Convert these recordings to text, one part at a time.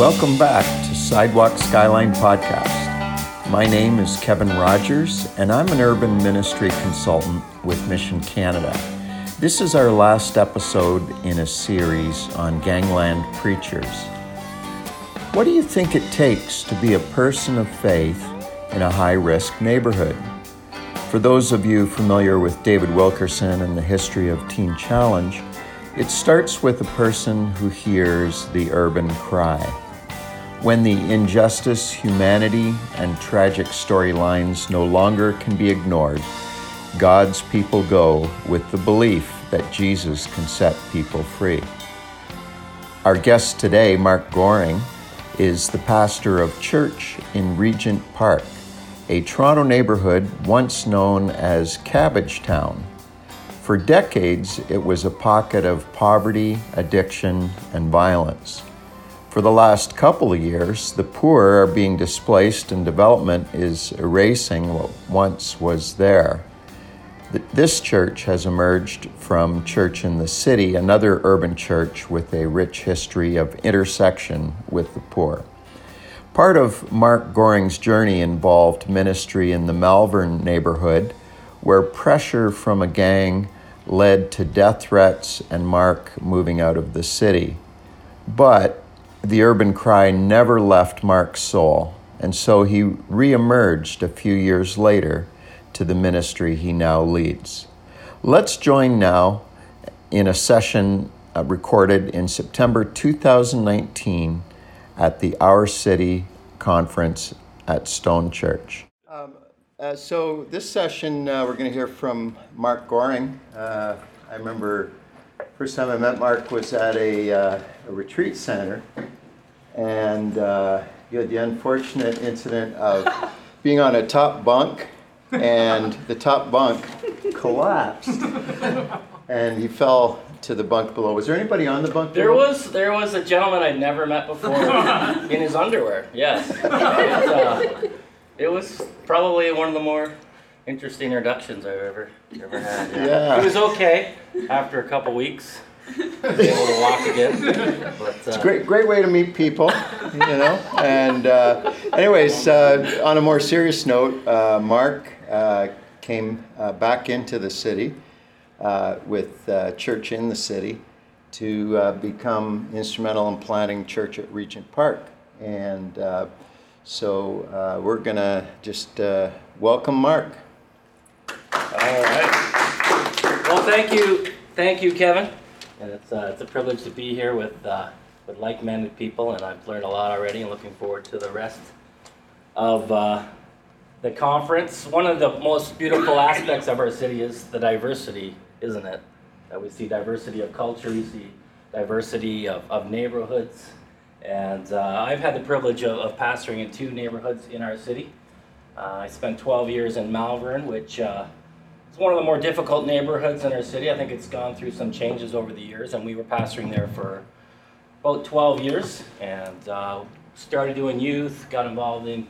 Welcome back to Sidewalk Skyline Podcast. My name is Kevin Rogers, and I'm an urban ministry consultant with Mission Canada. This is our last episode in a series on gangland preachers. What do you think it takes to be a person of faith in a high risk neighborhood? For those of you familiar with David Wilkerson and the history of Teen Challenge, it starts with a person who hears the urban cry. When the injustice, humanity, and tragic storylines no longer can be ignored, God's people go with the belief that Jesus can set people free. Our guest today, Mark Goring, is the pastor of church in Regent Park, a Toronto neighborhood once known as Cabbage Town. For decades, it was a pocket of poverty, addiction, and violence. For the last couple of years, the poor are being displaced and development is erasing what once was there. This church has emerged from Church in the City, another urban church with a rich history of intersection with the poor. Part of Mark Goring's journey involved ministry in the Malvern neighborhood, where pressure from a gang led to death threats and Mark moving out of the city. But the urban cry never left Mark's soul, and so he reemerged a few years later to the ministry he now leads. Let's join now in a session uh, recorded in September 2019 at the Our City conference at Stone Church. Um, uh, so, this session, uh, we're going to hear from Mark Goring. Uh, I remember first time I met Mark was at a, uh, a retreat center, and uh, you had the unfortunate incident of being on a top bunk, and the top bunk collapsed, and he fell to the bunk below. Was there anybody on the bunk? There below? was there was a gentleman I'd never met before in his underwear. Yes. uh, it was probably one of the more interesting introductions I've ever ever had. Yeah. yeah. It was okay after a couple weeks. I was able to walk again. But, uh, it's a great, great way to meet people, you know. And uh, anyways, uh, on a more serious note, uh, Mark uh, came uh, back into the city with church in the city to become instrumental in planting church at Regent Park. And so uh, we're going to just uh, welcome Mark. All right. Well, thank you, thank you, Kevin. And it's, uh, it's a privilege to be here with, uh, with like-minded people, and I've learned a lot already, and looking forward to the rest of uh, the conference. One of the most beautiful aspects of our city is the diversity, isn't it? That we see diversity of culture, we see diversity of, of neighborhoods, and uh, I've had the privilege of, of, pastoring in two neighborhoods in our city. Uh, I spent 12 years in Malvern, which uh, is one of the more difficult neighborhoods in our city. I think it's gone through some changes over the years, and we were pastoring there for about 12 years and uh, started doing youth, got involved in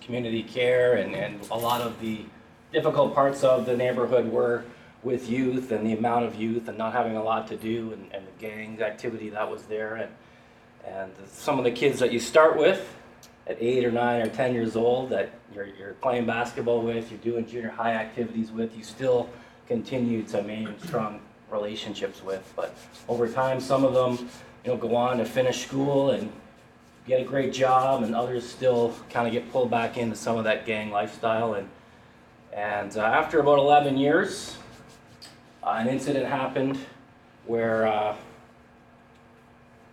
community care, and, and a lot of the difficult parts of the neighborhood were with youth and the amount of youth and not having a lot to do and, and the gang activity that was there. And, and some of the kids that you start with at eight or nine or 10 years old that you're, you're playing basketball with, you're doing junior high activities with, you still continue to maintain strong relationships with. But over time, some of them, you know, go on to finish school and get a great job, and others still kind of get pulled back into some of that gang lifestyle. And and uh, after about 11 years, uh, an incident happened where uh,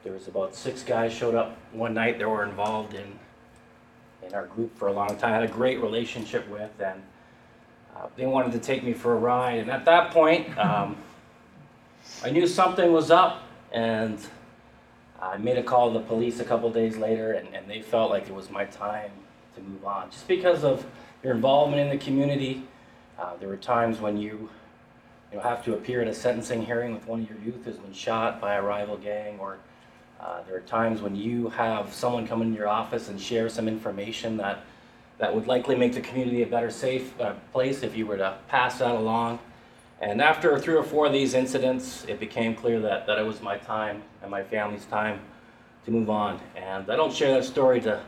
there was about six guys showed up one night that were involved in in our group for a long time. I had a great relationship with, and uh, they wanted to take me for a ride. And at that point, um, I knew something was up, and I made a call to the police a couple days later, and, and they felt like it was my time to move on, just because of your involvement in the community. Uh, there were times when you you know, have to appear at a sentencing hearing with one of your youth who's been shot by a rival gang, or uh, there are times when you have someone come into your office and share some information that, that would likely make the community a better safe uh, place if you were to pass that along. And after three or four of these incidents, it became clear that, that it was my time and my family's time to move on. And I don't share that story to,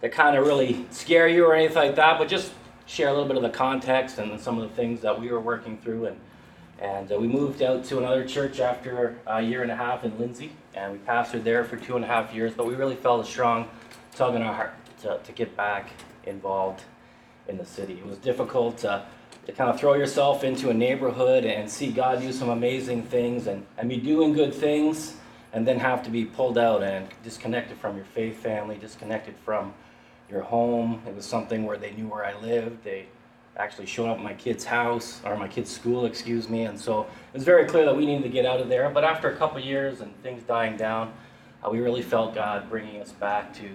to kind of really scare you or anything like that, but just share a little bit of the context and some of the things that we were working through. And, and uh, we moved out to another church after a year and a half in Lindsay, and we pastored there for two and a half years, but we really felt a strong tug in our heart to, to get back involved in the city. It was difficult to, to kind of throw yourself into a neighborhood and see God do some amazing things and, and be doing good things and then have to be pulled out and disconnected from your faith family, disconnected from your home. It was something where they knew where I lived. They actually showed up at my kid's house or my kid's school, excuse me. And so it was very clear that we needed to get out of there. But after a couple years and things dying down, uh, we really felt God bringing us back to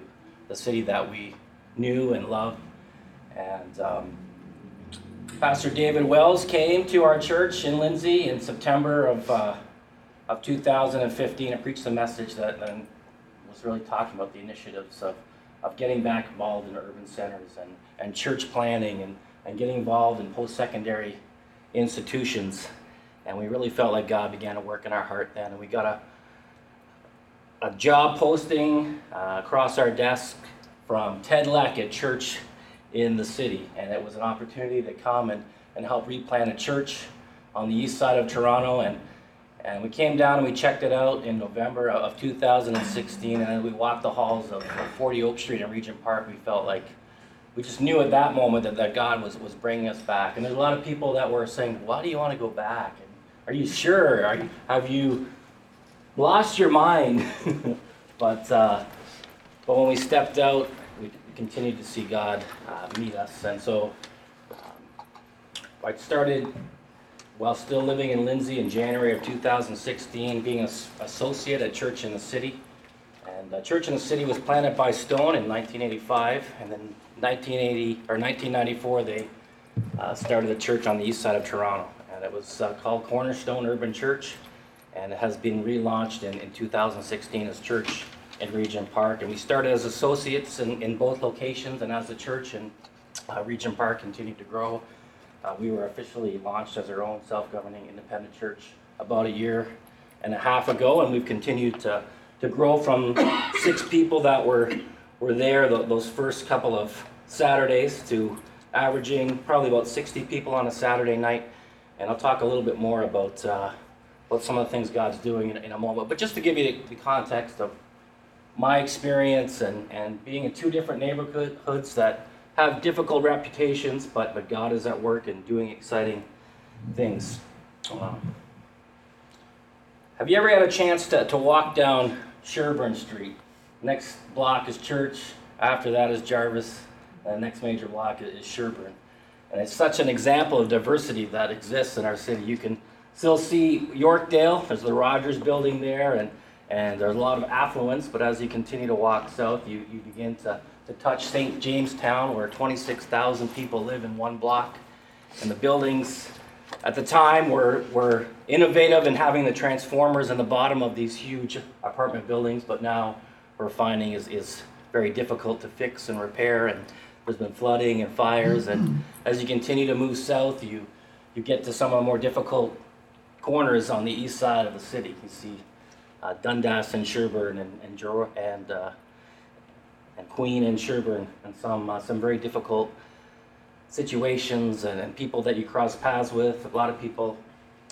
the city that we knew and loved. And um, Pastor David Wells came to our church in Lindsay in September of, uh, of 2015 and preached a message that was really talking about the initiatives of, of getting back involved in urban centers and, and church planting and, and getting involved in post secondary institutions. And we really felt like God began to work in our heart then. And we got a, a job posting uh, across our desk from Ted Leck at church in the city. And it was an opportunity to come and, and help replant a church on the east side of Toronto. And, and we came down and we checked it out in November of 2016. And we walked the halls of 40 Oak Street in Regent Park, we felt like we just knew at that moment that, that God was, was bringing us back. And there's a lot of people that were saying, Why do you want to go back? And are you sure? Are you, have you lost your mind? but, uh, but when we stepped out, we continued to see God uh, meet us. And so um, I started while still living in Lindsay in January of 2016, being an associate at Church in the City. And uh, Church in the City was planted by Stone in 1985, and then 1980 or 1994 they uh, started a church on the east side of Toronto, and it was uh, called Cornerstone Urban Church, and it has been relaunched in, in 2016 as Church in Regent Park. And we started as associates in, in both locations, and as the church in uh, Regent Park continued to grow, uh, we were officially launched as our own self-governing independent church about a year and a half ago, and we've continued to, to grow from six people that were were there th- those first couple of Saturdays to averaging probably about 60 people on a Saturday night. And I'll talk a little bit more about uh, about some of the things God's doing in, in a moment. But just to give you the, the context of my experience and, and being in two different neighborhoods that have difficult reputations, but, but God is at work and doing exciting things. Um, have you ever had a chance to, to walk down Sherbourne Street? Next block is Church, after that is Jarvis, the next major block is Sherbourne. And it's such an example of diversity that exists in our city. You can still see Yorkdale, there's the Rogers building there, and and there's a lot of affluence, but as you continue to walk south, you, you begin to, to touch St. Jamestown, where 26,000 people live in one block. And the buildings at the time we were, were innovative in having the transformers in the bottom of these huge apartment buildings, but now we're finding is, is very difficult to fix and repair. And there's been flooding and fires. And as you continue to move south, you, you get to some of the more difficult corners on the east side of the city. You see uh, Dundas and Sherbourne and and, and, uh, and Queen and Sherbourne and some uh, some very difficult situations and, and, people that you cross paths with. A lot of people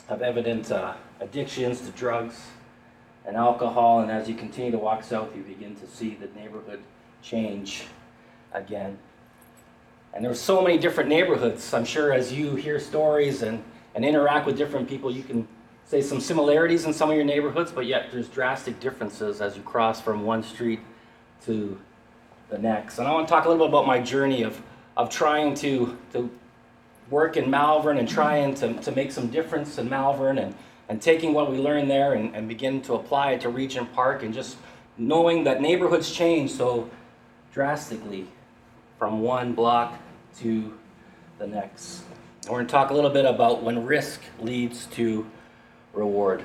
have evident uh, addictions to drugs and alcohol, and as you continue to walk south, you begin to see the neighborhood change again. And there's so many different neighborhoods. I'm sure as you hear stories and, and interact with different people, you can say some similarities in some of your neighborhoods, but yet there's drastic differences as you cross from one street to the next. And I want to talk a little bit about my journey of, of trying to, to work in Malvern and trying to, to make some difference in Malvern and, and taking what we learned there and, and begin to apply it to Regent Park and just knowing that neighborhoods change so drastically from one block to the next. We're going to talk a little bit about when risk leads to reward.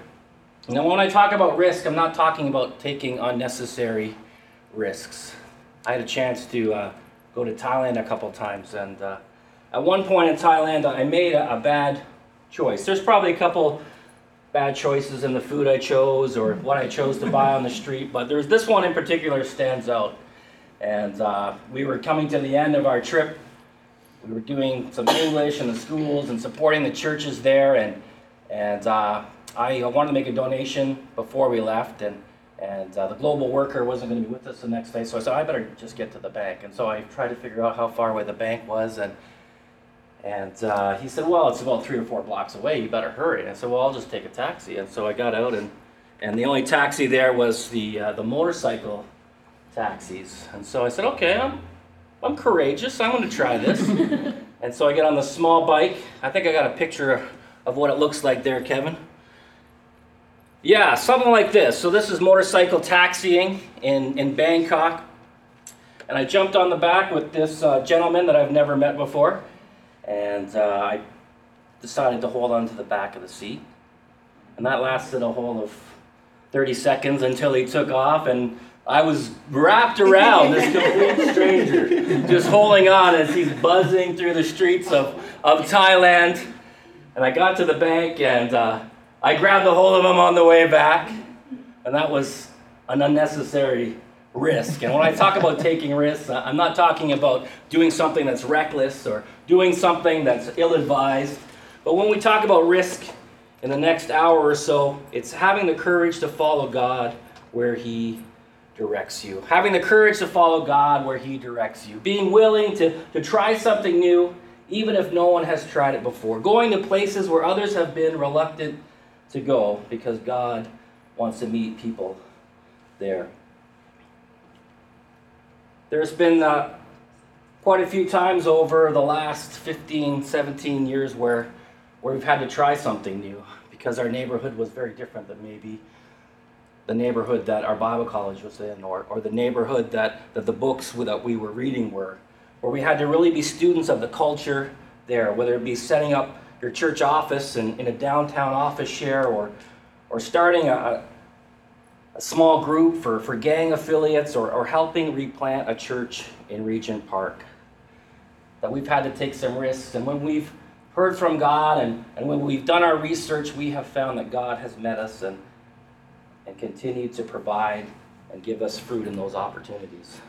Now, when I talk about risk, I'm not talking about taking unnecessary risks. I had a chance to uh, go to Thailand a couple times, and uh, at one point in Thailand, I made a, a, bad choice. There's probably a couple bad choices in the food I chose or what I chose to buy on the street, but there's this one in particular stands out. And uh, we were coming to the end of our trip. We were doing some English in the schools and supporting the churches there, and and uh, I wanted to make a donation before we left, and and uh, the global worker wasn't going to be with us the next day, so I said I better just get to the bank. And so I tried to figure out how far away the bank was, and and uh, he said, well, it's about three or four blocks away. You better hurry. And I said, well, I'll just take a taxi. And so I got out, and and the only taxi there was the uh, the motorcycle taxis. And so I said, okay, I'm I'm courageous. I'm going to try this. and so I get on the small bike. I think I got a picture of what it looks like there, Kevin. Yeah, something like this. So this is motorcycle taxiing in, in Bangkok. And I jumped on the back with this uh, gentleman that I've never met before. And uh, I decided to hold on to the back of the seat. And that lasted a whole of 30 seconds until he took off. And I was wrapped around this complete stranger, just holding on as he's buzzing through the streets of, of Thailand. And I got to the bank and uh, I grabbed a hold of him on the way back, and that was an unnecessary risk. And when I talk about taking risks, I'm not talking about doing something that's reckless or doing something that's ill advised. But when we talk about risk in the next hour or so, it's having the courage to follow God where He directs you. Having the courage to follow God where He directs you. Being willing to, to try something new, even if no one has tried it before. Going to places where others have been reluctant to go because God wants to meet people there. There's been uh, quite a few times over the last 15, 17 years where, where we've had to try something new because our neighborhood was very different than maybe the neighborhood that our Bible college was in or, or the neighborhood that, that the books that we were reading were. Where we had to really be students of the culture there, whether it be setting up your church office in, in a downtown office share or, or starting a, a small group for, for gang affiliates or, or helping replant a church in Regent Park. That we've had to take some risks. And when we've heard from God and, and when we've done our research, we have found that God has met us and, and continued to provide and give us fruit in those opportunities.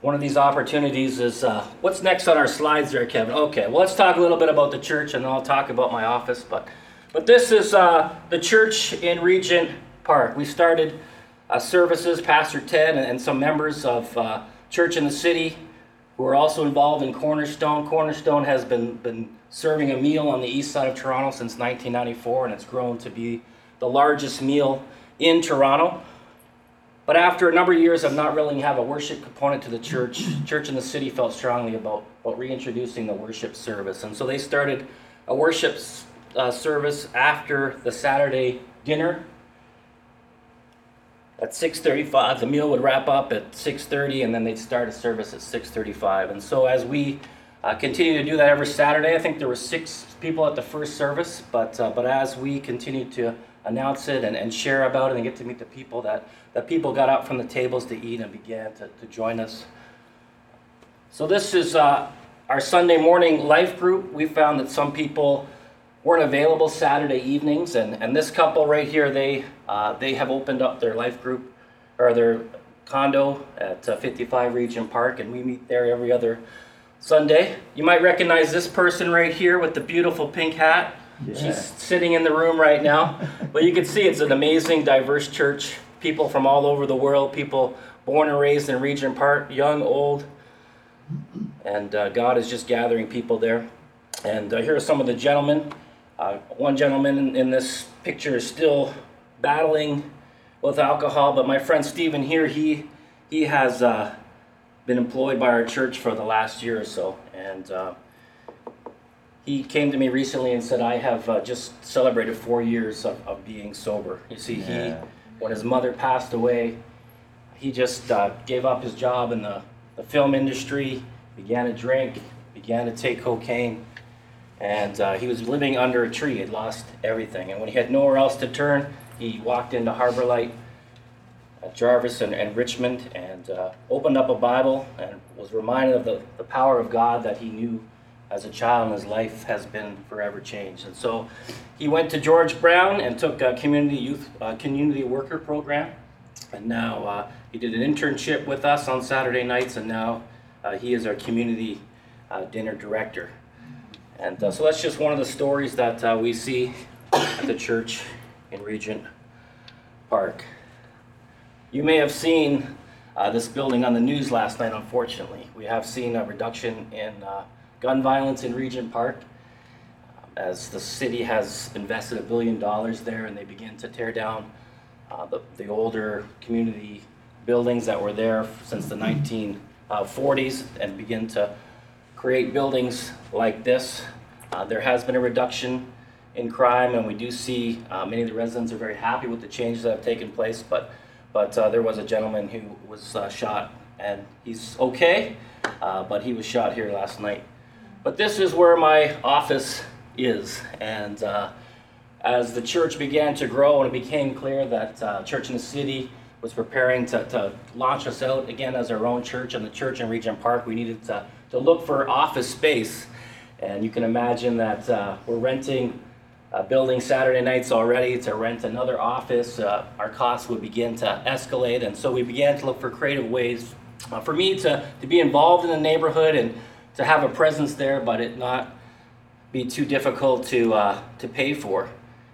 One of these opportunities is uh, what's next on our slides there, Kevin? Okay, well, let's talk a little bit about the church and then I'll talk about my office. But, but this is uh, the church in Regent Park. We started uh, services, Pastor Ted and, and some members of uh, Church in the City who are also involved in Cornerstone. Cornerstone has been, been serving a meal on the east side of Toronto since 1994 and it's grown to be the largest meal in Toronto. But after a number of years of not really having a worship component to the church, church in the city felt strongly about, about reintroducing the worship service. And so they started a worship uh, service after the Saturday dinner. At 6:35, the meal would wrap up at 6:30, and then they'd start a service at 6:35. And so as we uh, continue to do that every Saturday, I think there were six people at the first service, but uh, but as we continued to announce it and, and share about it and get to meet the people that, that people got up from the tables to eat and began to, to join us. So this is uh, our Sunday morning life group. We found that some people weren't available Saturday evenings, and, and this couple right here, they uh, they have opened up their life group or their condo at uh, 55 Regent Park, and we meet there every other Sunday. You might recognize this person right here with the beautiful pink hat. Yeah. She's sitting in the room right now. but you can see it's an amazing, diverse church. People from all over the world, people born and raised in Regent Park, young, old. And uh, God is just gathering people there. And uh, here are some of the gentlemen. Uh, one gentleman in, in, this picture is still battling with alcohol, but my friend Stephen here, he, he has uh, been employed by our church for the last year or so. And uh, he came to me recently and said, I have uh, just celebrated four years of, of being sober. You see, yeah. he, when his mother passed away, he just uh, gave up his job in the, the film industry, began to drink, began to take cocaine, and uh, he was living under a tree. He had lost everything. And when he had nowhere else to turn, he walked into Harbor Light at Jarvis and, and Richmond and uh, opened up a Bible and was reminded of the, the power of God that he knew as a child, and his life has been forever changed. And so he went to George Brown and took a community youth uh, community worker program, and now uh, he did an internship with us on Saturday nights, and now uh, he is our community uh, dinner director. And uh, so that's just one of the stories that uh, we see at the church in Regent Park. You may have seen this building on the news last night, unfortunately. We have seen a reduction in gun violence in Regent Park as the city has invested a billion dollars there and they begin to tear down uh, the, the older community buildings that were there since the 1940s and begin to create buildings like this. Uh, there has been a reduction in crime, and we do see uh, many of the residents are very happy with the changes that have taken place. But but uh, there was a gentleman who was uh, shot, and he's okay, uh, but he was shot here last night. But this is where my office is, and uh, as the church began to grow and it became clear that uh, Church in the City was preparing to, to launch us out again as our own church and the church in Regent Park, we needed to, to look for office space. And you can imagine that uh, we're renting a building Saturday nights already to rent another office. Uh, our costs would begin to escalate, and so we began to look for creative ways uh, for me to, to be involved in the neighborhood and to have a presence there, but it not be too difficult to, uh, to pay for.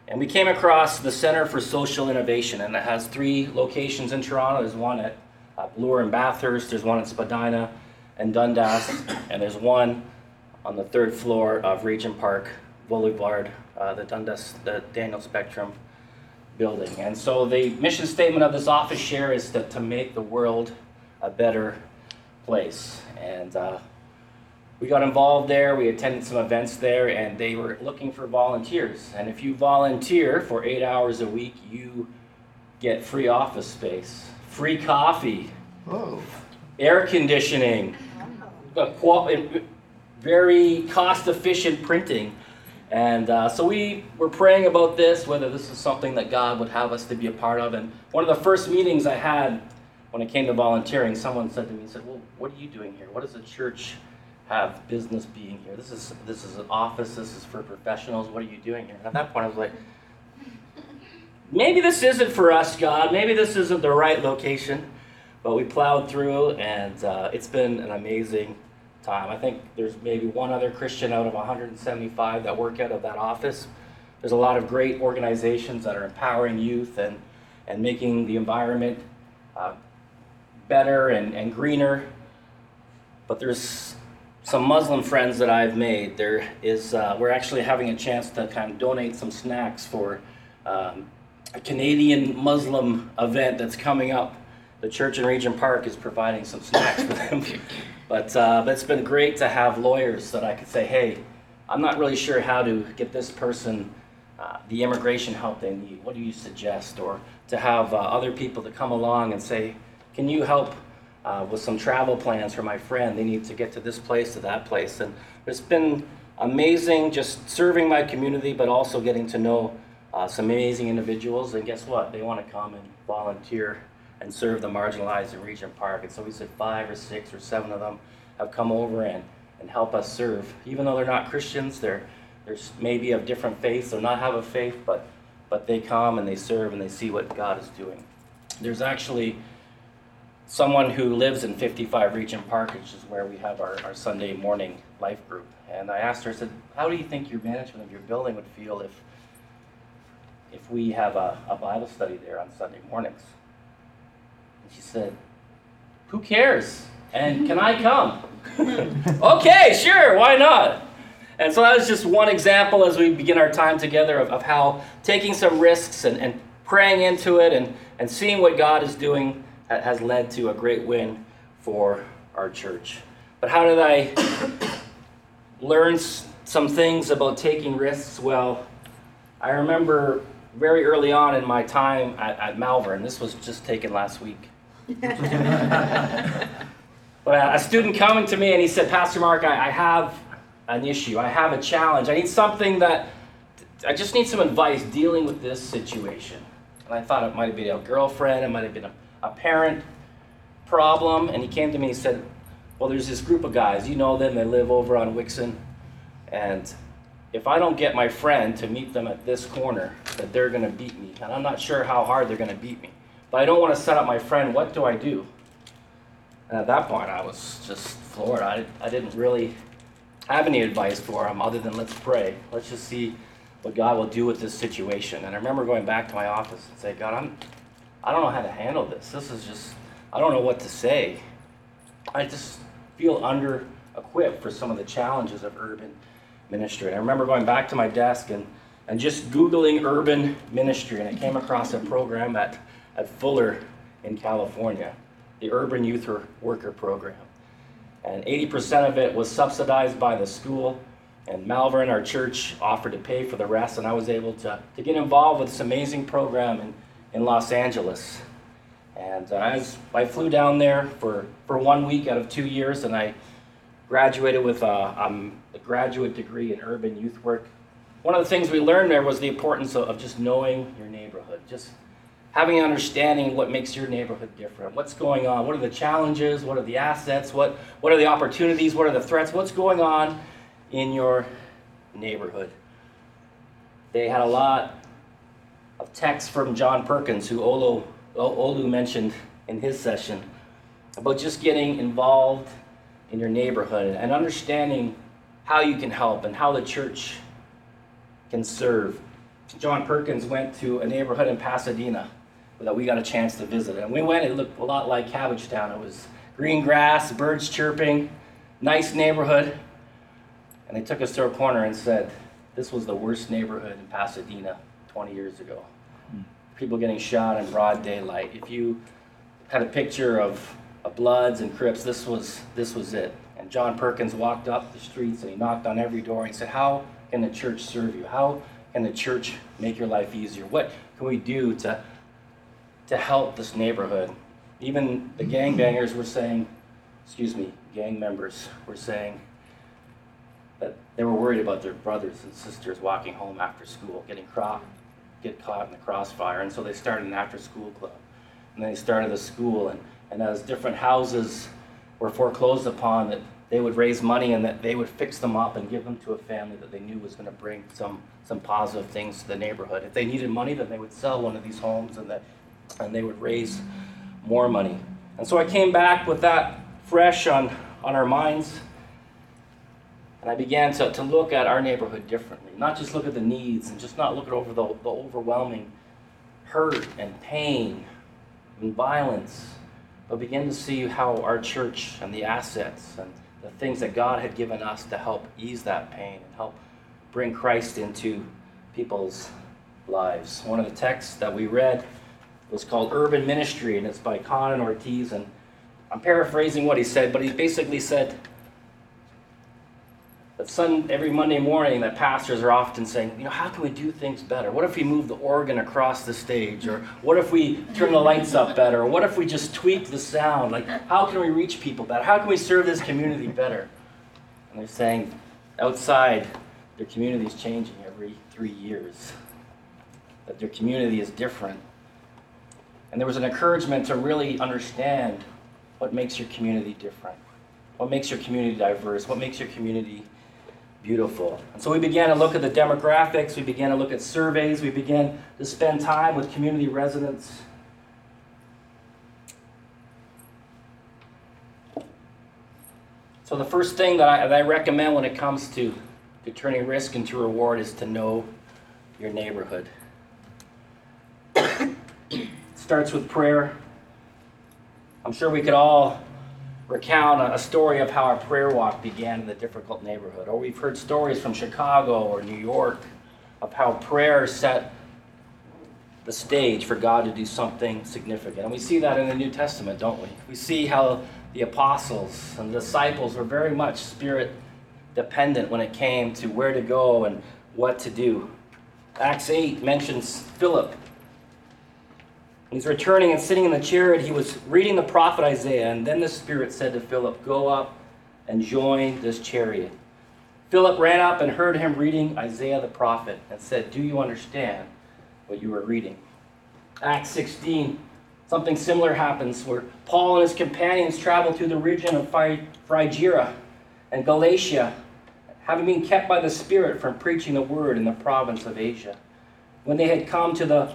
And we came across the Center for Social Innovation, and it has three locations in Toronto. There's one at uh, Bloor and Bathurst, there's one in Spadina and Dundas, and there's one on the third floor of Regent Park Boulevard, uh, the Dundas, the Daniel Spectrum building. And so the mission statement of this office share is to, to make the world a better place. And uh, we got involved there. We attended some events there, and they were looking for volunteers. And if you volunteer for eight hours a week, you get free office space, free coffee, Oh, air conditioning, very cost efficient printing. And uh, so we were praying about this, whether this is something that God would have us to be a part of. And one of the first meetings I had when it came to volunteering, someone said to me, said, Well, what are you doing here? What is the church have business being here? This is this is an office, this is for professionals. What are you doing here? And at that point I was like, maybe this isn't for us, God. Maybe this isn't the right location. But we plowed through, and uh, it's been an amazing time. I think there's maybe one other Christian out of 175 that work out of that office. There's a lot of great organizations that are empowering youth and, and making the environment uh, better and, and greener. But there's some Muslim friends that I've made. There is, uh, we're actually having a chance to kind of donate some snacks for um, a Canadian Muslim event that's coming up. The church in Regent Park is providing some snacks for them. But, uh, but it's been great to have lawyers that I could say, hey, I'm not really sure how to get this person uh, the immigration help they need. What do you suggest? Or to have uh, other people to come along and say, can you help uh, with some travel plans for my friend? They need to get to this place, to that place. And it's been amazing just serving my community, but also getting to know uh, some amazing individuals. And guess what? They want to come and volunteer and serve the marginalized in Regent Park. And so we said five or six or seven of them have come over and, and help us serve. Even though they're not Christians, they're, they're maybe of different faiths or not have a faith, but, but they come and they serve and they see what God is doing. There's actually someone who lives in 55 Regent Park, which is where we have our, our Sunday morning life group. And I asked her, I said, how do you think your management of your building would feel if, if we have a, a Bible study there on Sunday mornings? And she said, Who cares? And can I come? okay, sure, why not? And so that was just one example as we begin our time together of, of how taking some risks and, and praying into it and, and seeing what God is doing has led to a great win for our church. But how did I learn some things about taking risks? Well, I remember very early on in my time at, at Malvern, this was just taken last week. but a student coming to me and he said, Pastor Mark, I, I have an issue. I have a challenge. I need something that, I just need some advice dealing with this situation. And I thought it might have been a girlfriend, it might have been a, a parent problem. And he came to me and said, Well, there's this group of guys, you know them, they live over on Wickson. And if I don't get my friend to meet them at this corner, that they're going to beat me. And I'm not sure how hard they're going to beat me. But I don't want to set up my friend. What do I do? And at that point, I was just floored. I, I didn't really have any advice for him other than let's pray. Let's just see what God will do with this situation. And I remember going back to my office and say, God, I'm, I don't know how to handle this. This is just, I don't know what to say. I just feel under equipped for some of the challenges of urban ministry. And I remember going back to my desk and, and just Googling urban ministry, and I came across a program at, at Fuller in California, the Urban Youth Worker Program. And 80% of it was subsidized by the school, and Malvern, our church, offered to pay for the rest, and I was able to, to get involved with this amazing program in, in Los Angeles. And uh, as I flew down there for, for one week out of two years, and I graduated with a, um, a graduate degree in urban youth work. One of the things we learned there was the importance of, of just knowing your neighborhood, just having an understanding what makes your neighborhood different. What's going on? What are the challenges? What are the assets? What, what are the opportunities? What are the threats? What's going on in your neighborhood? They had a lot of texts from John Perkins, who Olu, Olu mentioned in his session, about just getting involved in your neighborhood and understanding how you can help and how the church can serve. John Perkins went to a neighborhood in Pasadena that we got a chance to visit. And we went, it looked a lot like Cabbagetown. It was green grass, birds chirping, nice neighborhood. And they took us to a corner and said, This was the worst neighborhood in Pasadena 20 years ago. People getting shot in broad daylight. If you had a picture of Bloods and Crips, this was, this was it. And John Perkins walked up the streets and he knocked on every door and said, How can the church serve you? How can the church make your life easier? What can we do to, to help this neighborhood? Even the gangbangers were saying, excuse me, gang members were saying that they were worried about their brothers and sisters walking home after school, getting caught, get caught in the crossfire. And so they started an after school club. And they started a school and and as different houses were foreclosed upon, that they would raise money and that they would fix them up and give them to a family that they knew was going to bring some some positive things to the neighborhood. If they needed money, then they would sell one of these homes and that and they would raise more money. And so I came back with that fresh on on our minds. And I began to, to look at our neighborhood differently. Not just look at the needs and just not look at over the, the overwhelming hurt and pain and violence but begin to see how our church and the assets and the things that God had given us to help ease that pain and help bring Christ into people's lives. One of the texts that we read was called Urban Ministry, and it's by Conn and Ortiz. And I'm paraphrasing what he said, but he basically said, that sun, every Monday morning that pastors are often saying, you know, how can we do things better? What if we move the organ across the stage? Or what if we turn the lights up better? Or what if we just tweak the sound? Like, how can we reach people better? How can we serve this community better? And they're saying, outside, their community is changing every three years. That their community is different. And there was an encouragement to really understand what makes your community different. What makes your community diverse? What makes your community beautiful. So we began to look at the demographics, we began to look at surveys, we began to spend time with community residents. So the first thing that I, that I recommend when it comes to, to turning risk into reward is to know your neighborhood. starts with prayer. I'm sure we could all recount a story of how our prayer walk began in a difficult neighborhood. Or we've heard stories from Chicago or New York of how prayer set the stage for God to do something significant. And we see that in the New Testament, don't we? We see how the apostles and the disciples were very much spirit dependent when it came to where to go and what to do. Acts 8 mentions Philip He's returning and sitting in the chariot. He was reading the prophet Isaiah, and then the Spirit said to Philip, Go up and join this chariot. Philip ran up and heard him reading Isaiah the prophet and said, Do you understand what you are reading? Acts 16, something similar happens where Paul and his companions travel through the region of Phrygia and Galatia, having been kept by the Spirit from preaching the word in the province of Asia. When they had come to the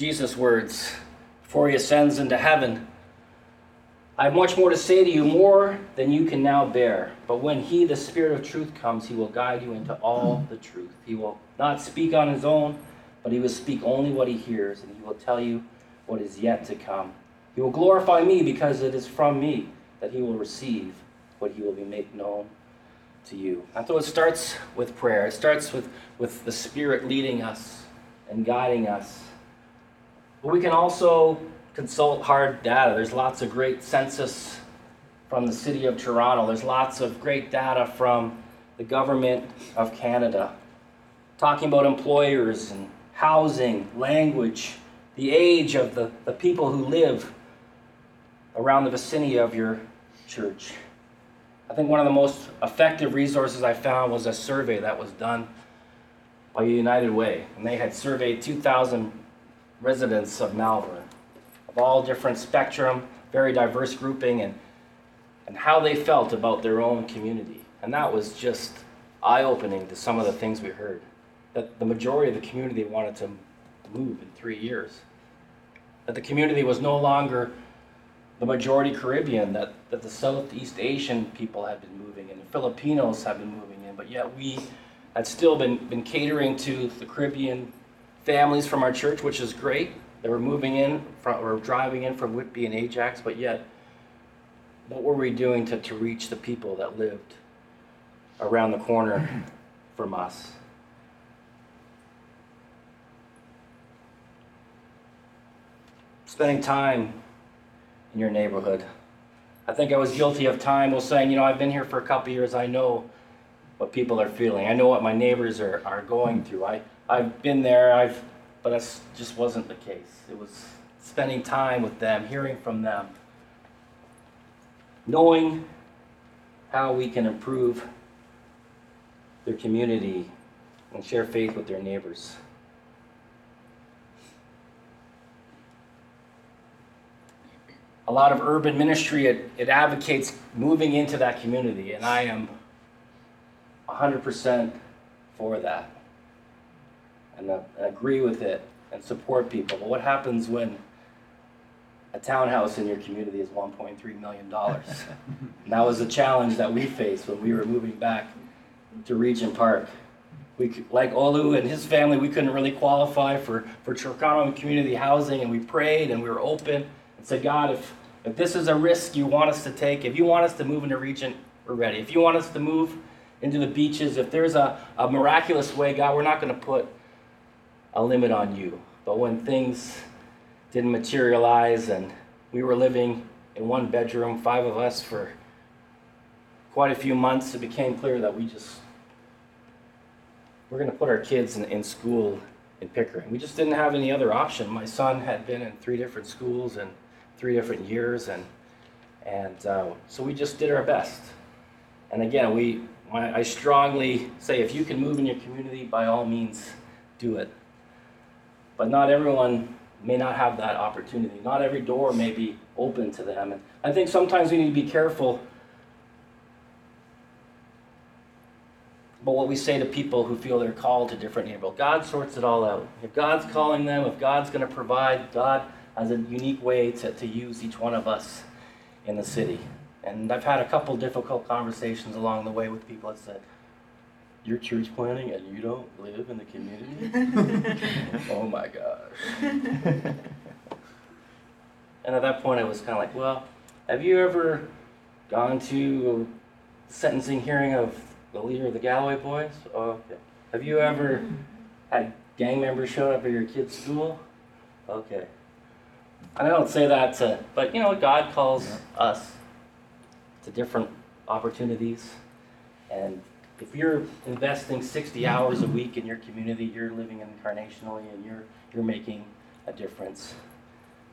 Jesus' words before he ascends into heaven I have much more to say to you, more than you can now bear. But when he, the Spirit of truth, comes, he will guide you into all hmm. the truth. He will not speak on his own, but he will speak only what he hears, and he will tell you what is yet to come. He will glorify me because it is from me that he will receive what he will be made known to you. And so it starts with prayer. It starts with, with the Spirit leading us and guiding us. But we can also consult hard data. There's lots of great census from the city of Toronto. There's lots of great data from the government of Canada talking about employers and housing, language, the age of the, the people who live around the vicinity of your church. I think one of the most effective resources I found was a survey that was done by United Way, and they had surveyed 2,000 residents of Malvern of all different spectrum, very diverse grouping, and, and how they felt about their own community. And that was just eye opening to some of the things we heard. That the majority of the community wanted to move in three years. That the community was no longer the majority Caribbean, that, that the Southeast Asian people had been moving in, the Filipinos had been moving in, but yet we had still been, been catering to the Caribbean families from our church, which is great. They were moving in from, or driving in from Whitby and Ajax, but yet, what were we doing to, to reach the people that lived around the corner from us? Spending time in your neighborhood. I think I was guilty of time was saying, you know, I've been here for a couple years, I know what people are feeling. I know what my neighbors are, are going through. I, I've been there, I've but that just wasn't the case. It was spending time with them, hearing from them, knowing how we can improve their community and share faith with their neighbors. A lot of urban ministry, it, it advocates moving into that community, and I am 100% for that and, uh, and agree with it and support people. But what happens when a townhouse in your community is $1.3 million? and that was a challenge that we faced when we were moving back to Regent Park. We, like Olu and his family, we couldn't really qualify for, for Chiricahua community housing, and we prayed and we were open and said, God, if, if this is a risk you want us to take, if you want us to move into Regent, we're ready. If you want us to move into the beaches, if there's a, a miraculous way, God, we're not going to put a limit on you. But when things didn't materialize and we were living in one bedroom, five of us, for quite a few months, it became clear that we just we're going to put our kids in, in school in Pickering. We just didn't have any other option. My son had been in three different schools in three different years, and and uh, so we just did our best. And again, we I strongly say if you can move in your community, by all means, do it. But not everyone may not have that opportunity. Not every door may be open to them. And I think sometimes we need to be careful about what we say to people who feel they're called to different neighborhoods. God sorts it all out. If God's calling them, if God's going to provide, God has a unique way to, to use each one of us in the city. And I've had a couple difficult conversations along the way with people that said, you're church planting and you don't live in the community? oh my gosh. and at that point, I was kind of like, well, have you ever gone to a sentencing hearing of the leader of the Galloway Boys? Oh, okay. Have you ever had gang members show up at your kid's school? Okay. I don't say that to, but you know, God calls us to different opportunities. And if you're investing 60 hours a week in your community, you're living incarnationally and you're, you're making a difference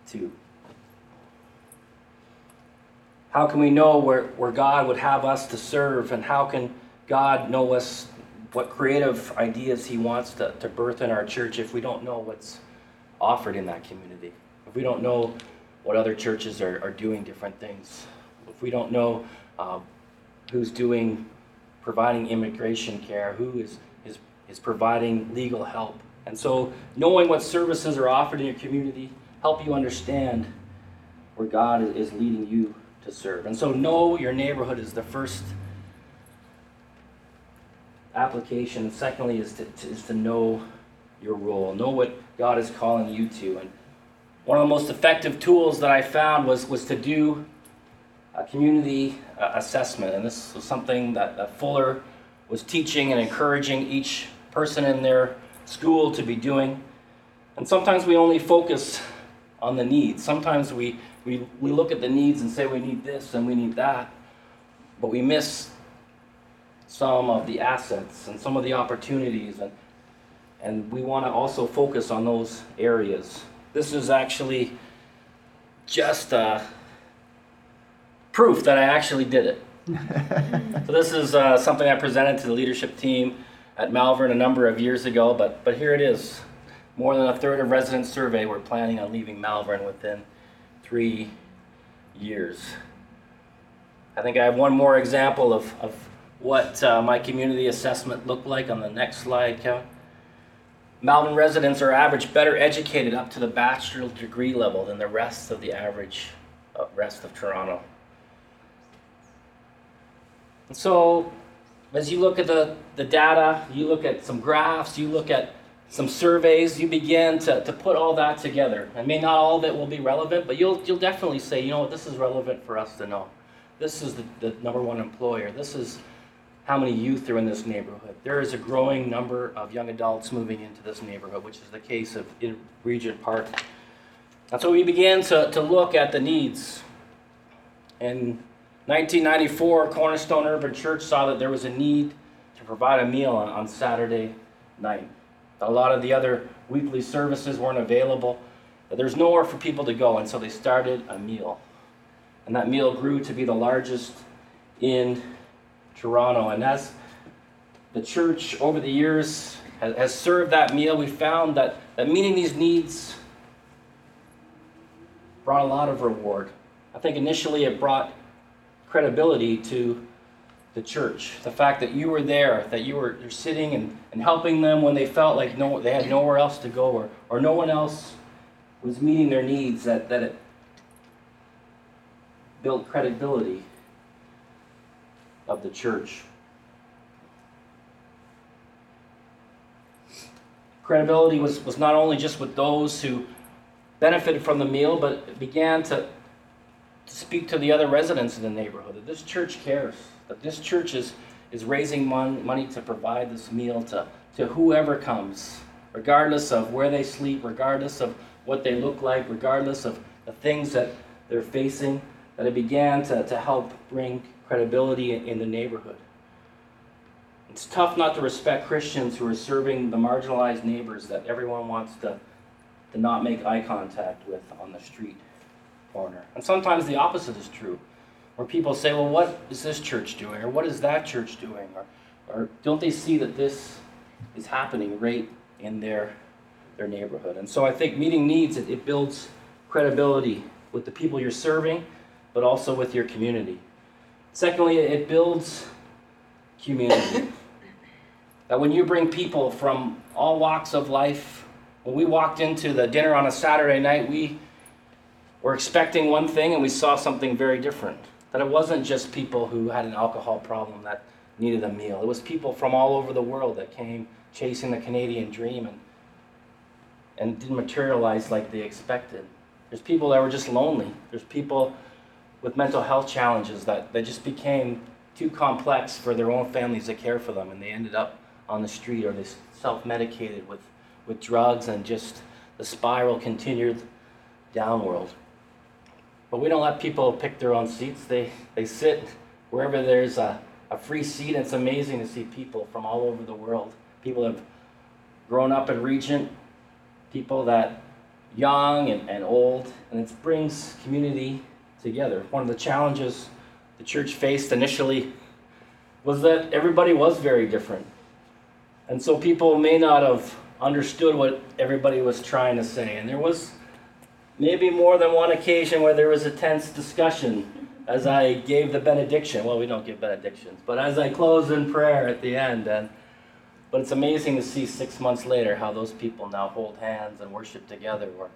too. How can we know where, where God would have us to serve? And how can God know us, what creative ideas He wants to, to birth in our church if we don't know what's offered in that community? If we don't know what other churches are, are doing different things? If we don't know uh, who's doing, providing immigration care, who is, is, is providing legal help? And so, knowing what services are offered in your community help you understand where God is leading you to serve. And so, know your neighborhood is the first application. Secondly, is to, to, is to know your role, know what God is calling you to. And one of the most effective tools that I found was, was to do a community uh, assessment. And this was something that, that Fuller was teaching and encouraging each person in their school to be doing. And sometimes we only focus on the needs. Sometimes we, we, we look at the needs and say we need this and we need that, but we miss some of the assets and some of the opportunities. And, and we want to also focus on those areas. This is actually just uh, proof that I actually did it. so this is uh, something I presented to the leadership team at Malvern a number of years ago, but, but here it is. More than a third of residents surveyed were planning on leaving Malvern within three years. I think I have one more example of, of what uh, my community assessment looked like on the next slide, Kevin. Malvern residents are average better educated up to the bachelor degree level than the rest of the average uh, rest of Toronto. And so, as you look at the, the data, you look at some graphs, you look at some surveys, you begin to, to put all that together. And may not all of it will be relevant, but you'll, you'll definitely say, you know what, this is relevant for us to know. This is the, the number one employer. This is how many youth are in this neighborhood. There is a growing number of young adults moving into this neighborhood, which is the case of Regent Park. And so we began to, to look at the needs. In 1994, Cornerstone Urban Church saw that there was a need to provide a meal on, on Saturday night. A lot of the other weekly services weren't available. There's nowhere for people to go, and so they started a meal. And that meal grew to be the largest in Toronto. And as the church over the years has, served that meal, we found that, that meeting these needs brought a lot of reward. I think initially it brought credibility to the church. The fact that you were there, that you were sitting and, and helping them when they felt like no, they had nowhere else to go or, or no one else was meeting their needs, that, that it built credibility of the church. Credibility was, was not only just with those who benefited from the meal, but it began to, to speak to the other residents in the neighborhood that this church cares, that this church is, is raising mon- money to provide this meal to, to whoever comes, regardless of where they sleep, regardless of what they look like, regardless of the things that they're facing, that it began to, to help bring credibility in the neighborhood. It's tough not to respect Christians who are serving the marginalized neighbors that everyone wants to, to not make eye contact with on the street And sometimes the opposite is true, where people say, well, what is this church doing? Or what is that church doing? Or, or don't they see that this is happening right in their, their neighborhood? And so I think meeting needs, it, it builds credibility with the people you're serving, but also with your community. Secondly, it builds community. that when you bring people from all walks of life, when we walked into the dinner on a Saturday night, we were expecting one thing and we saw something very different. That it wasn't just people who had an alcohol problem that needed a meal, it was people from all over the world that came chasing the Canadian dream and, and didn't materialize like they expected. There's people that were just lonely. There's people with mental health challenges that, that just became too complex for their own families to care for them, and they ended up on the street or they self medicated with, with drugs, and just the spiral continued downward. But we don't let people pick their own seats. They, they sit wherever there's a, a free seat. It's amazing to see people from all over the world. People have grown up in Regent, people that young and, and old, and it brings community together. One of the challenges the church faced initially was that everybody was very different. And so people may not have understood what everybody was trying to say. And there was maybe more than one occasion where there was a tense discussion as I gave the benediction. Well, we don't give benedictions, but as I closed in prayer at the end. And but it's amazing to see six months later how those people now hold hands and worship together, or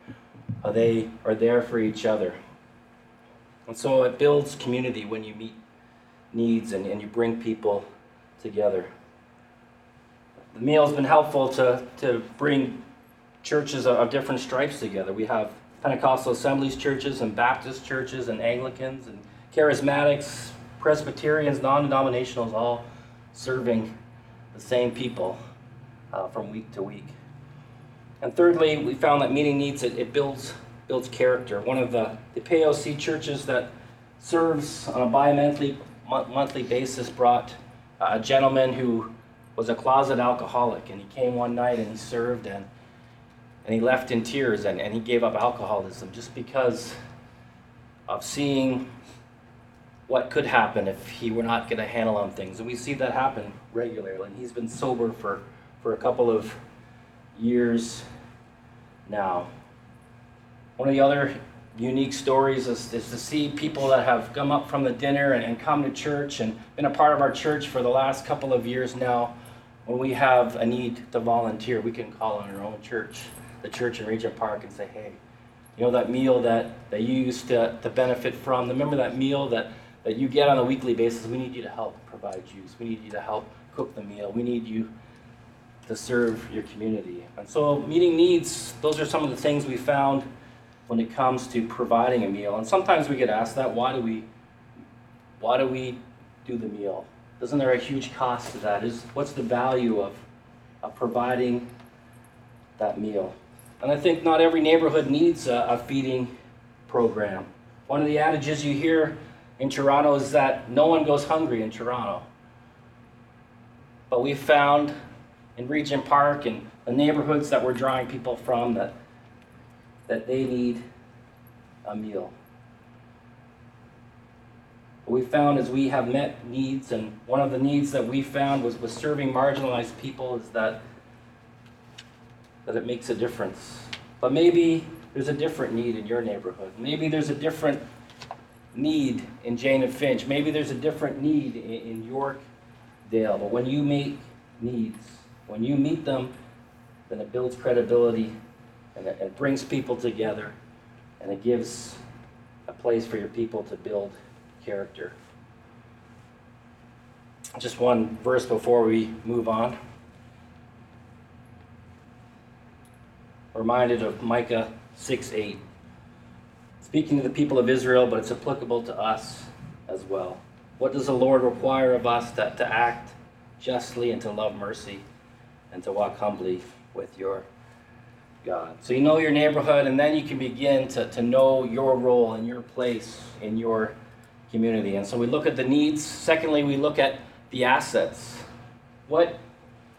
how they are there for each other. And so it builds community when you meet needs and, and you bring people together. The meal has been helpful to, to bring churches of different stripes together. We have Pentecostal Assemblies churches and Baptist churches and Anglicans and Charismatics, Presbyterians, non denominationals, all serving the same people uh, from week to week. And thirdly, we found that meeting needs it, it builds builds character. One of the, the POC churches that serves on a bi-monthly monthly basis brought a gentleman who was a closet alcoholic and he came one night and he served and and he left in tears and, and he gave up alcoholism just because of seeing what could happen if he were not going to handle on things. And we see that happen regularly. And he's been sober for, for a couple of years now. One of the other unique stories is, is to see people that have come up from the dinner and, and come to church and been a part of our church for the last couple of years now. When we have a need to volunteer, we can call on our own church, the church in Regent Park, and say, hey, you know that meal that, that you used to, to benefit from? Remember that meal that, that you get on a weekly basis? We need you to help provide juice. We need you to help cook the meal. We need you to serve your community. And so, meeting needs, those are some of the things we found when it comes to providing a meal. And sometimes we get asked that why do we why do we do the meal? Isn't there a huge cost to that? Is what's the value of, of providing that meal? And I think not every neighborhood needs a, a feeding program. One of the adages you hear in Toronto is that no one goes hungry in Toronto. But we found in Regent Park and the neighborhoods that we're drawing people from that that they need a meal. What we found is we have met needs, and one of the needs that we found was with serving marginalized people is that that it makes a difference. But maybe there's a different need in your neighborhood. Maybe there's a different need in Jane and Finch. Maybe there's a different need in, in Yorkdale. But when you meet needs, when you meet them, then it builds credibility and it, it brings people together and it gives a place for your people to build character. Just one verse before we move on. Reminded of Micah 6 8. Speaking to the people of Israel, but it's applicable to us as well. What does the Lord require of us to, to act justly and to love mercy and to walk humbly with your God. So you know your neighborhood, and then you can begin to, to know your role and your place in your community. And so we look at the needs. Secondly, we look at the assets. What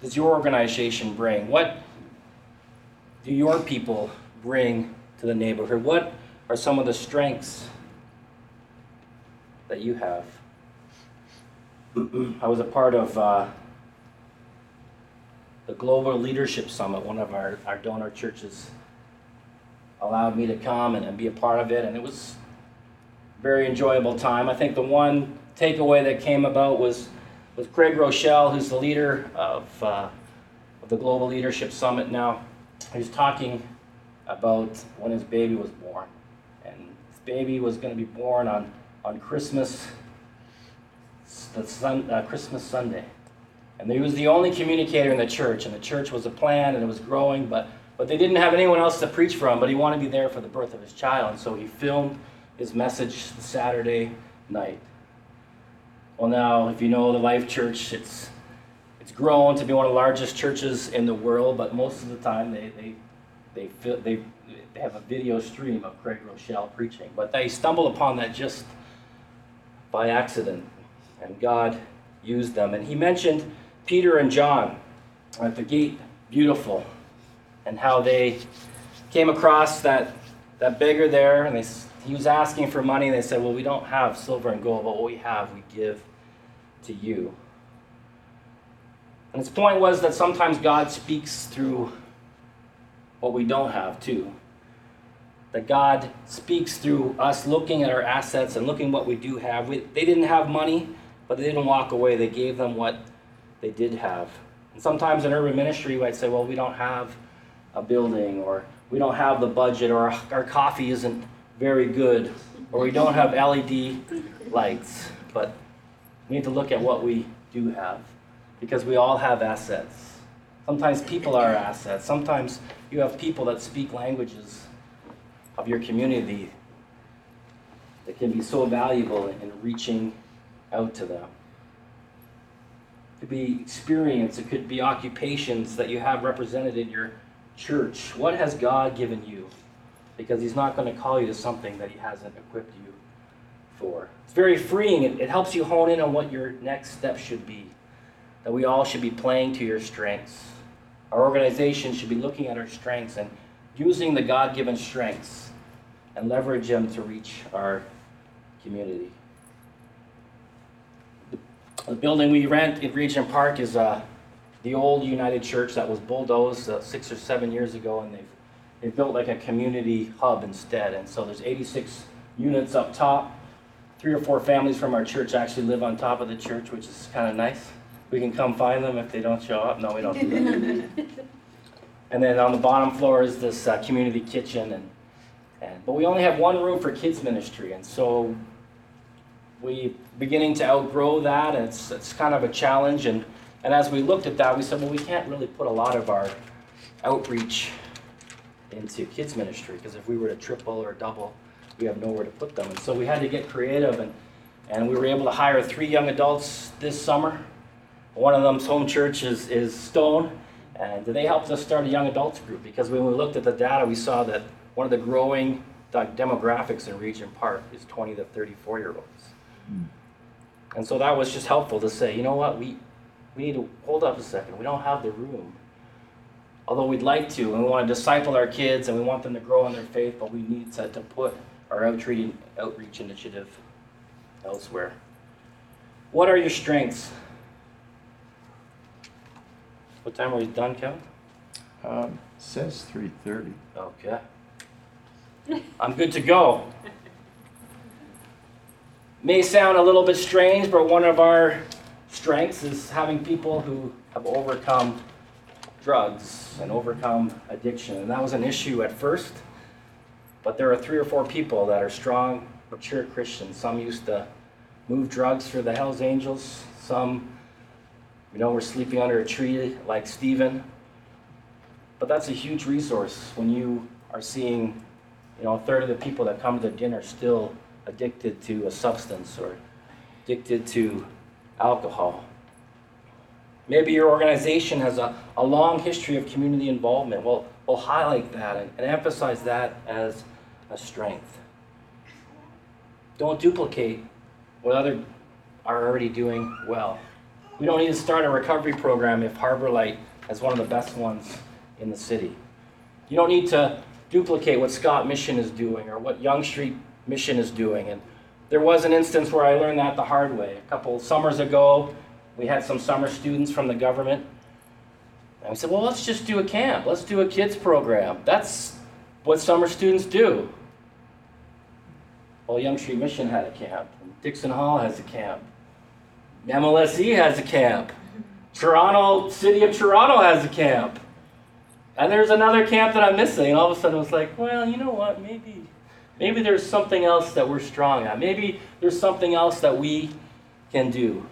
does your organization bring? What do your people bring to the neighborhood? What are some of the strengths that you have? I was a part of. Uh, the Global Leadership Summit, one of our, our donor churches, allowed me to come and, and be a part of it, and it was a very enjoyable time. I think the one takeaway that came about was with Craig Groeschel, who's the leader of, uh, of the Global Leadership Summit now. He was talking about when his baby was born, and his baby was going to be born on on Christmas, the sun, uh, Christmas Sunday. And he was the only communicator in the church, and the church was a plan and it was growing, but, but they didn't have anyone else to preach from, but he wanted to be there for the birth of his child, and so he filmed his message Saturday night. Well, now, if you know the Life Church, it's, it's grown to be one of the largest churches in the world, but most of the time they, they, they, feel, they, they have a video stream of Craig Groeschel preaching. But they stumbled upon that just by accident, and God used them. And he mentioned Peter and John at the gate, beautiful, and how they came across that, that beggar there, and they, he was asking for money, and they said, Well, we don't have silver and gold, but what we have, we give to you. And his point was that sometimes God speaks through what we don't have, too. That God speaks through us looking at our assets and looking what we do have. We, they didn't have money, but they didn't walk away. They gave them what they did have. And sometimes in urban ministry, we might say, well, we don't have a building, or we don't have the budget, or our coffee isn't very good, or we don't have LED lights. But we need to look at what we do have because we all have assets. Sometimes people are assets. Sometimes you have people that speak languages of your community that can be so valuable in reaching out to them. It could be experience, it could be occupations that you have represented in your church. What has God given you? Because He's not going to call you to something that He hasn't equipped you for. It's very freeing. It, helps you hone in on what your next step should be. That we all should be playing to your strengths. Our organization should be looking at our strengths and using the God given strengths and leverage them to reach our community. The building we rent in Regent Park is uh, the old United Church that was bulldozed uh, six or seven years ago, and they've, they've built like a community hub instead. And so there's 86 units up top. Three or four families from our church actually live on top of the church, which is kind of nice. We can come find them if they don't show up. No, we don't do that. and then on the bottom floor is this uh, community kitchen, and, and but we only have one room for kids ministry, and so we beginning to outgrow that, and it's, it's kind of a challenge. And, and as we looked at that, we said, well, we can't really put a lot of our outreach into kids ministry because if we were to triple or double, we have nowhere to put them. And so we had to get creative, and, and we were able to hire three young adults this summer. One of them's home church is, is Stone, and they helped us start a young adults group because when we looked at the data, we saw that one of the growing demographics in Regent Park is 20 to 34 year olds. Hmm. And so that was just helpful to say, you know what, we, we need to hold up a second. We don't have the room. Although we'd like to, and we want to disciple our kids and we want them to grow in their faith, but we need to, to put our outreach, outreach initiative elsewhere. What are your strengths? What time are we done, Kevin? Um, says three thirty. Okay. I'm good to go may sound a little bit strange, but one of our strengths is having people who have overcome drugs and overcome addiction. And that was an issue at first, but there are three or four people that are strong, mature Christians. Some used to move drugs for the Hells Angels, some, you know, we're sleeping under a tree like Stephen. But that's a huge resource when you are seeing, you know, a third of the people that come to dinner still addicted to a substance or addicted to alcohol. Maybe your organization has a, a long history of community involvement. Well, we'll highlight that and, and emphasize that as a strength. Don't duplicate what others are already doing well. We don't need to start a recovery program if Harbor Light has one of the best ones in the city. You don't need to duplicate what Scott Mission is doing or what Yonge Street mission is doing. And there was an instance where I learned that the hard way. A couple summers ago, we had some summer students from the government. And we said, well, let's just do a camp. Let's do a kids program. That's what summer students do. Well, Yonge Street Mission had a camp. Dixon Hall has a camp. MLSE has a camp. Toronto, City of Toronto has a camp. And there's another camp that I'm missing. And all of a sudden, I was like, well, you know what? Maybe Maybe there's something else that we're strong at. Maybe there's something else that we can do.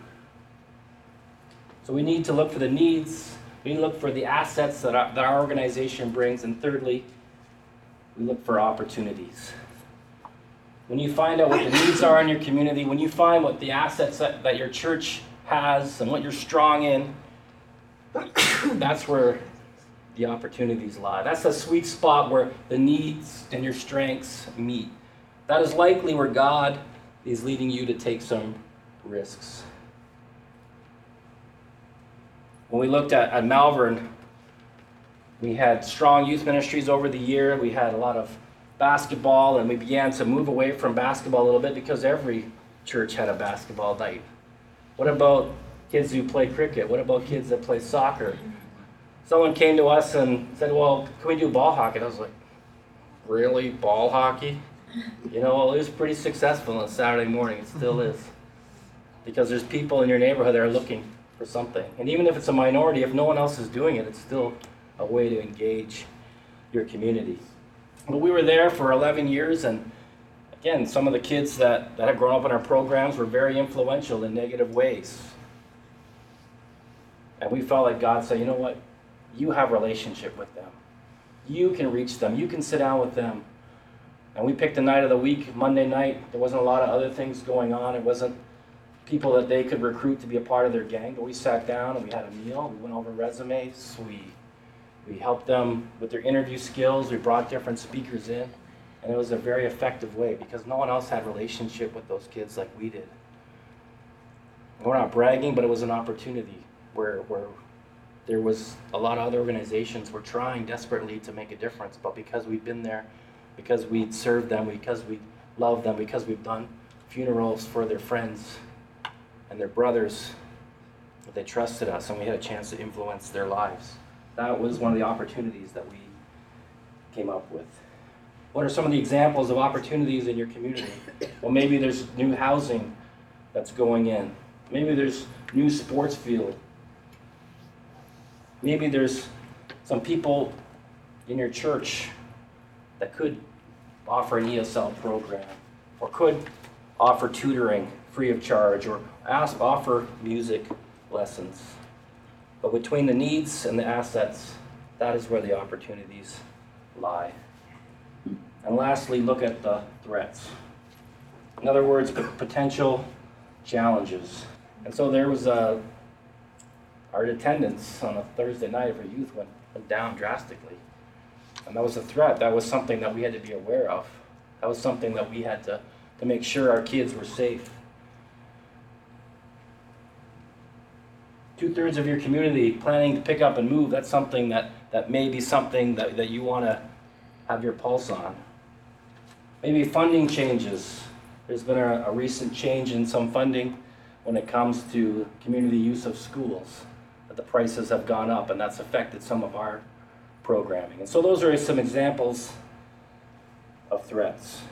So we need to look for the needs. We need to look for the assets that our, that our organization brings. And thirdly, we look for opportunities. When you find out what the needs are in your community, when you find what the assets that, that your church has and what you're strong in, that's where the opportunities lie. That's the sweet spot where the needs and your strengths meet. That is likely where God is leading you to take some risks. when we looked at, at Malvern, we had strong youth ministries over the year. We had a lot of basketball, and we began to move away from basketball a little bit because every church had a basketball night. What about kids who play cricket? What about kids that play soccer? Someone came to us and said, Well, can we do ball hockey? And I was like, Really? Ball hockey? You know, well, it was pretty successful on Saturday morning. It still mm-hmm. is. Because there's people in your neighborhood that are looking for something. And even if it's a minority, if no one else is doing it, it's still a way to engage your community. But we were there for 11 years, and again, some of the kids that, that had grown up in our programs were very influential in negative ways. And we felt like God said, you know what? You have a relationship with them. You can reach them. You can sit down with them. And we picked a night of the week, Monday night. There wasn't a lot of other things going on. It wasn't people that they could recruit to be a part of their gang. But we sat down and we had a meal. We went over resumes. We we helped them with their interview skills. We brought different speakers in, and it was a very effective way because no one else had relationship with those kids like we did. We're not bragging, but it was an opportunity where where there was a lot of other organizations were trying desperately to make a difference, but because we'd been there, because we'd served them, because we loved them, because we've done funerals for their friends and their brothers, they trusted us and we had a chance to influence their lives. That was one of the opportunities that we came up with. What are some of the examples of opportunities in your community? Well, maybe there's new housing that's going in. Maybe there's new sports field Maybe there's some people in your church that could offer an ESL program or could offer tutoring free of charge or ask, offer music lessons. But between the needs and the assets, that is where the opportunities lie. And lastly, look at the threats. In other words, potential challenges. And so there was a our attendance on a Thursday night for youth went, went down drastically. And that was a threat. That was something that we had to be aware of. That was something that we had to, to make sure our kids were safe. Two thirds of your community planning to pick up and move, that's something that, that may be something that, that you want to have your pulse on. Maybe funding changes. There's been a, a recent change in some funding when it comes to community use of schools that the prices have gone up, and that's affected some of our programming. And so those are some examples of threats.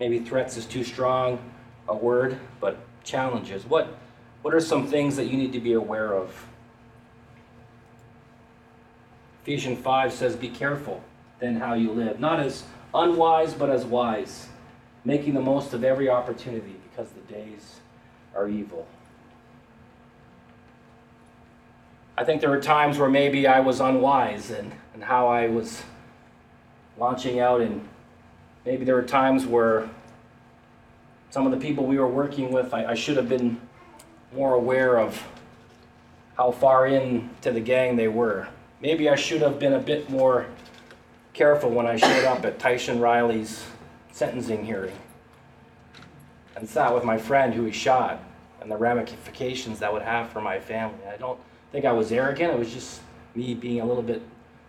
Maybe threats is too strong a word, but challenges. What, what are some things that you need to be aware of? Ephesians 5 says, Be careful then how you live, not as unwise, but as wise, making the most of every opportunity because the days are evil. I think there were times where maybe I was unwise and, and how I was launching out, and maybe there were times where some of the people we were working with, I, I should have been more aware of how far into the gang they were. Maybe I should have been a bit more careful when I showed up at Tyson Riley's sentencing hearing and sat with my friend who he shot and the ramifications that would have for my family. I don't think I was arrogant. It was just me being a little bit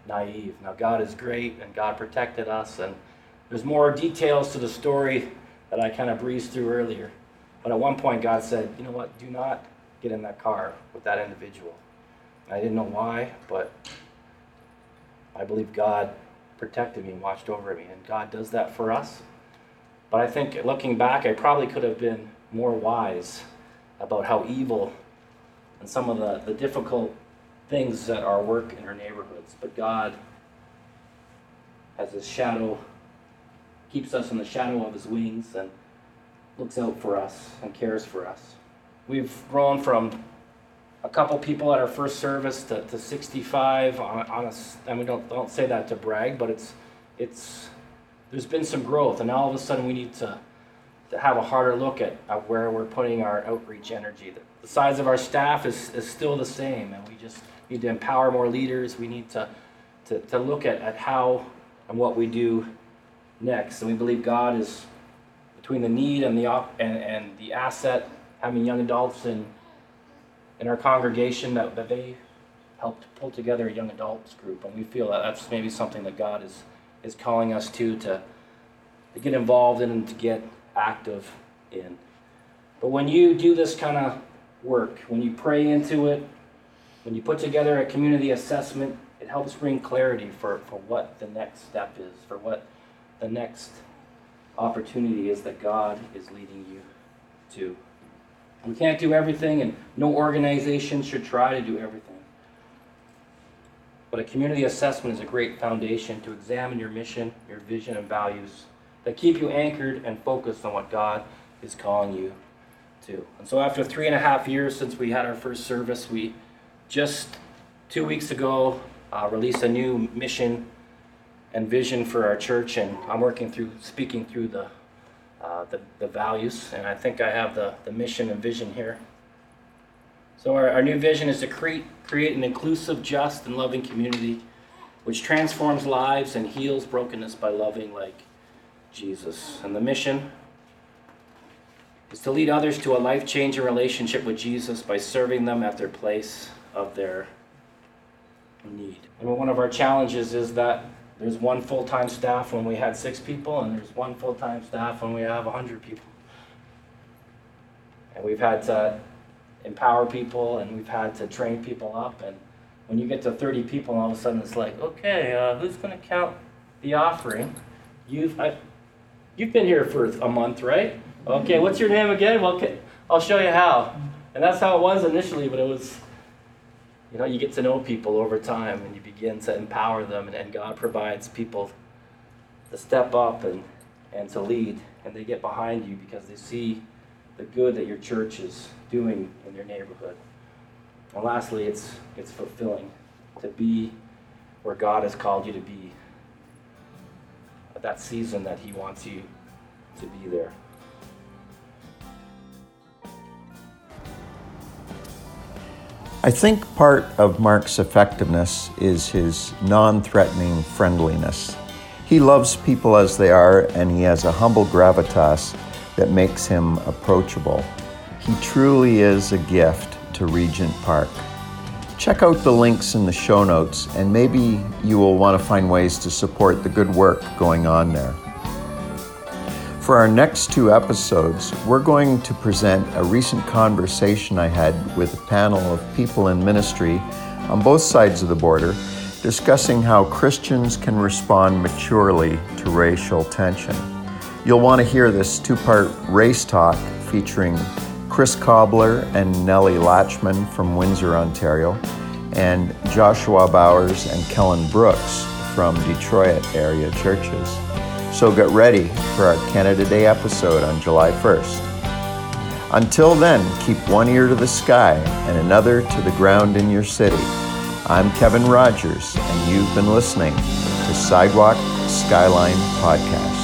naive. Now, God is great and God protected us. And there's more details to the story that I kind of breezed through earlier. But at one point, God said, you know what? Do not get in that car with that individual. And I didn't know why, but I believe God protected me and watched over me. And God does that for us. But I think looking back, I probably could have been more wise about how evil and some of the, the difficult things that are work in our neighborhoods. But God has his shadow, keeps us in the shadow of his wings, and looks out for us and cares for us. We've grown from a couple people at our first service to, to 65 on, on and we don't, don't say that to brag, but it's, it's, there's been some growth, and now all of a sudden we need to, to have a harder look at, at where we're putting our outreach energy. The, the size of our staff is, is still the same, and we just need to empower more leaders. We need to, to, to look at, at how and what we do next. And we believe God is between the need and the, op- and, and the asset, having young adults in in our congregation that, that they helped pull together a young adults group, and we feel that that's maybe something that God is is calling us to to, to get involved in and to get active in. But when you do this kind of work, when you pray into it, when you put together a community assessment, it helps bring clarity for, for what the next step is, for what the next opportunity is that God is leading you to. We can't do everything, and no organization should try to do everything. But a community assessment is a great foundation to examine your mission, your vision, and values that keep you anchored and focused on what God is calling you to. And so, after three and a half years since we had our first service, we just two weeks ago uh, released a new mission and vision for our church. And I'm working through, speaking through the, uh, the, the, values. And I think I have the, the mission and vision here. So, our, our new vision is to create, create an inclusive, just, and loving community which transforms lives and heals brokenness by loving like Jesus. And the mission is to lead others to a life changing relationship with Jesus by serving them at their place of their need. And one of our challenges is that there's one full time staff when we had six people, and there's one full time staff when we have 100 people. And we've had to empower people and we've had to train people up. And when you get to 30 people, all of a sudden it's like, okay, uh, who's going to count the offering? You've, I, you've been here for a month, right? Okay, what's your name again? Well, I'll show you how. And that's how it was initially, but it was, you know, you get to know people over time and you begin to empower them, and, and God provides people to step up and, and to lead, and they get behind you because they see the good that your church is doing in their neighborhood. And lastly, it's, it's fulfilling to be where God has called you to be at that season that He wants you to be there. I think part of Mark's effectiveness is his non threatening friendliness. He loves people as they are, and he has a humble gravitas that makes him approachable. He truly is a gift to Regent Park. Check out the links in the show notes, and maybe you will want to find ways to support the good work going on there. For our next two episodes, we're going to present a recent conversation I had with a panel of people in ministry on both sides of the border discussing how Christians can respond maturely to racial tension. You'll want to hear this two part race talk featuring Chris Cobbler and Nellie Latchman from Windsor, Ontario, and Joshua Bowers and Kellen Brooks from Detroit area churches. So get ready for our Canada Day episode on July 1st. Until then, keep one ear to the sky and another to the ground in your city. I'm Kevin Rogers, and you've been listening to Sidewalk Skyline Podcast.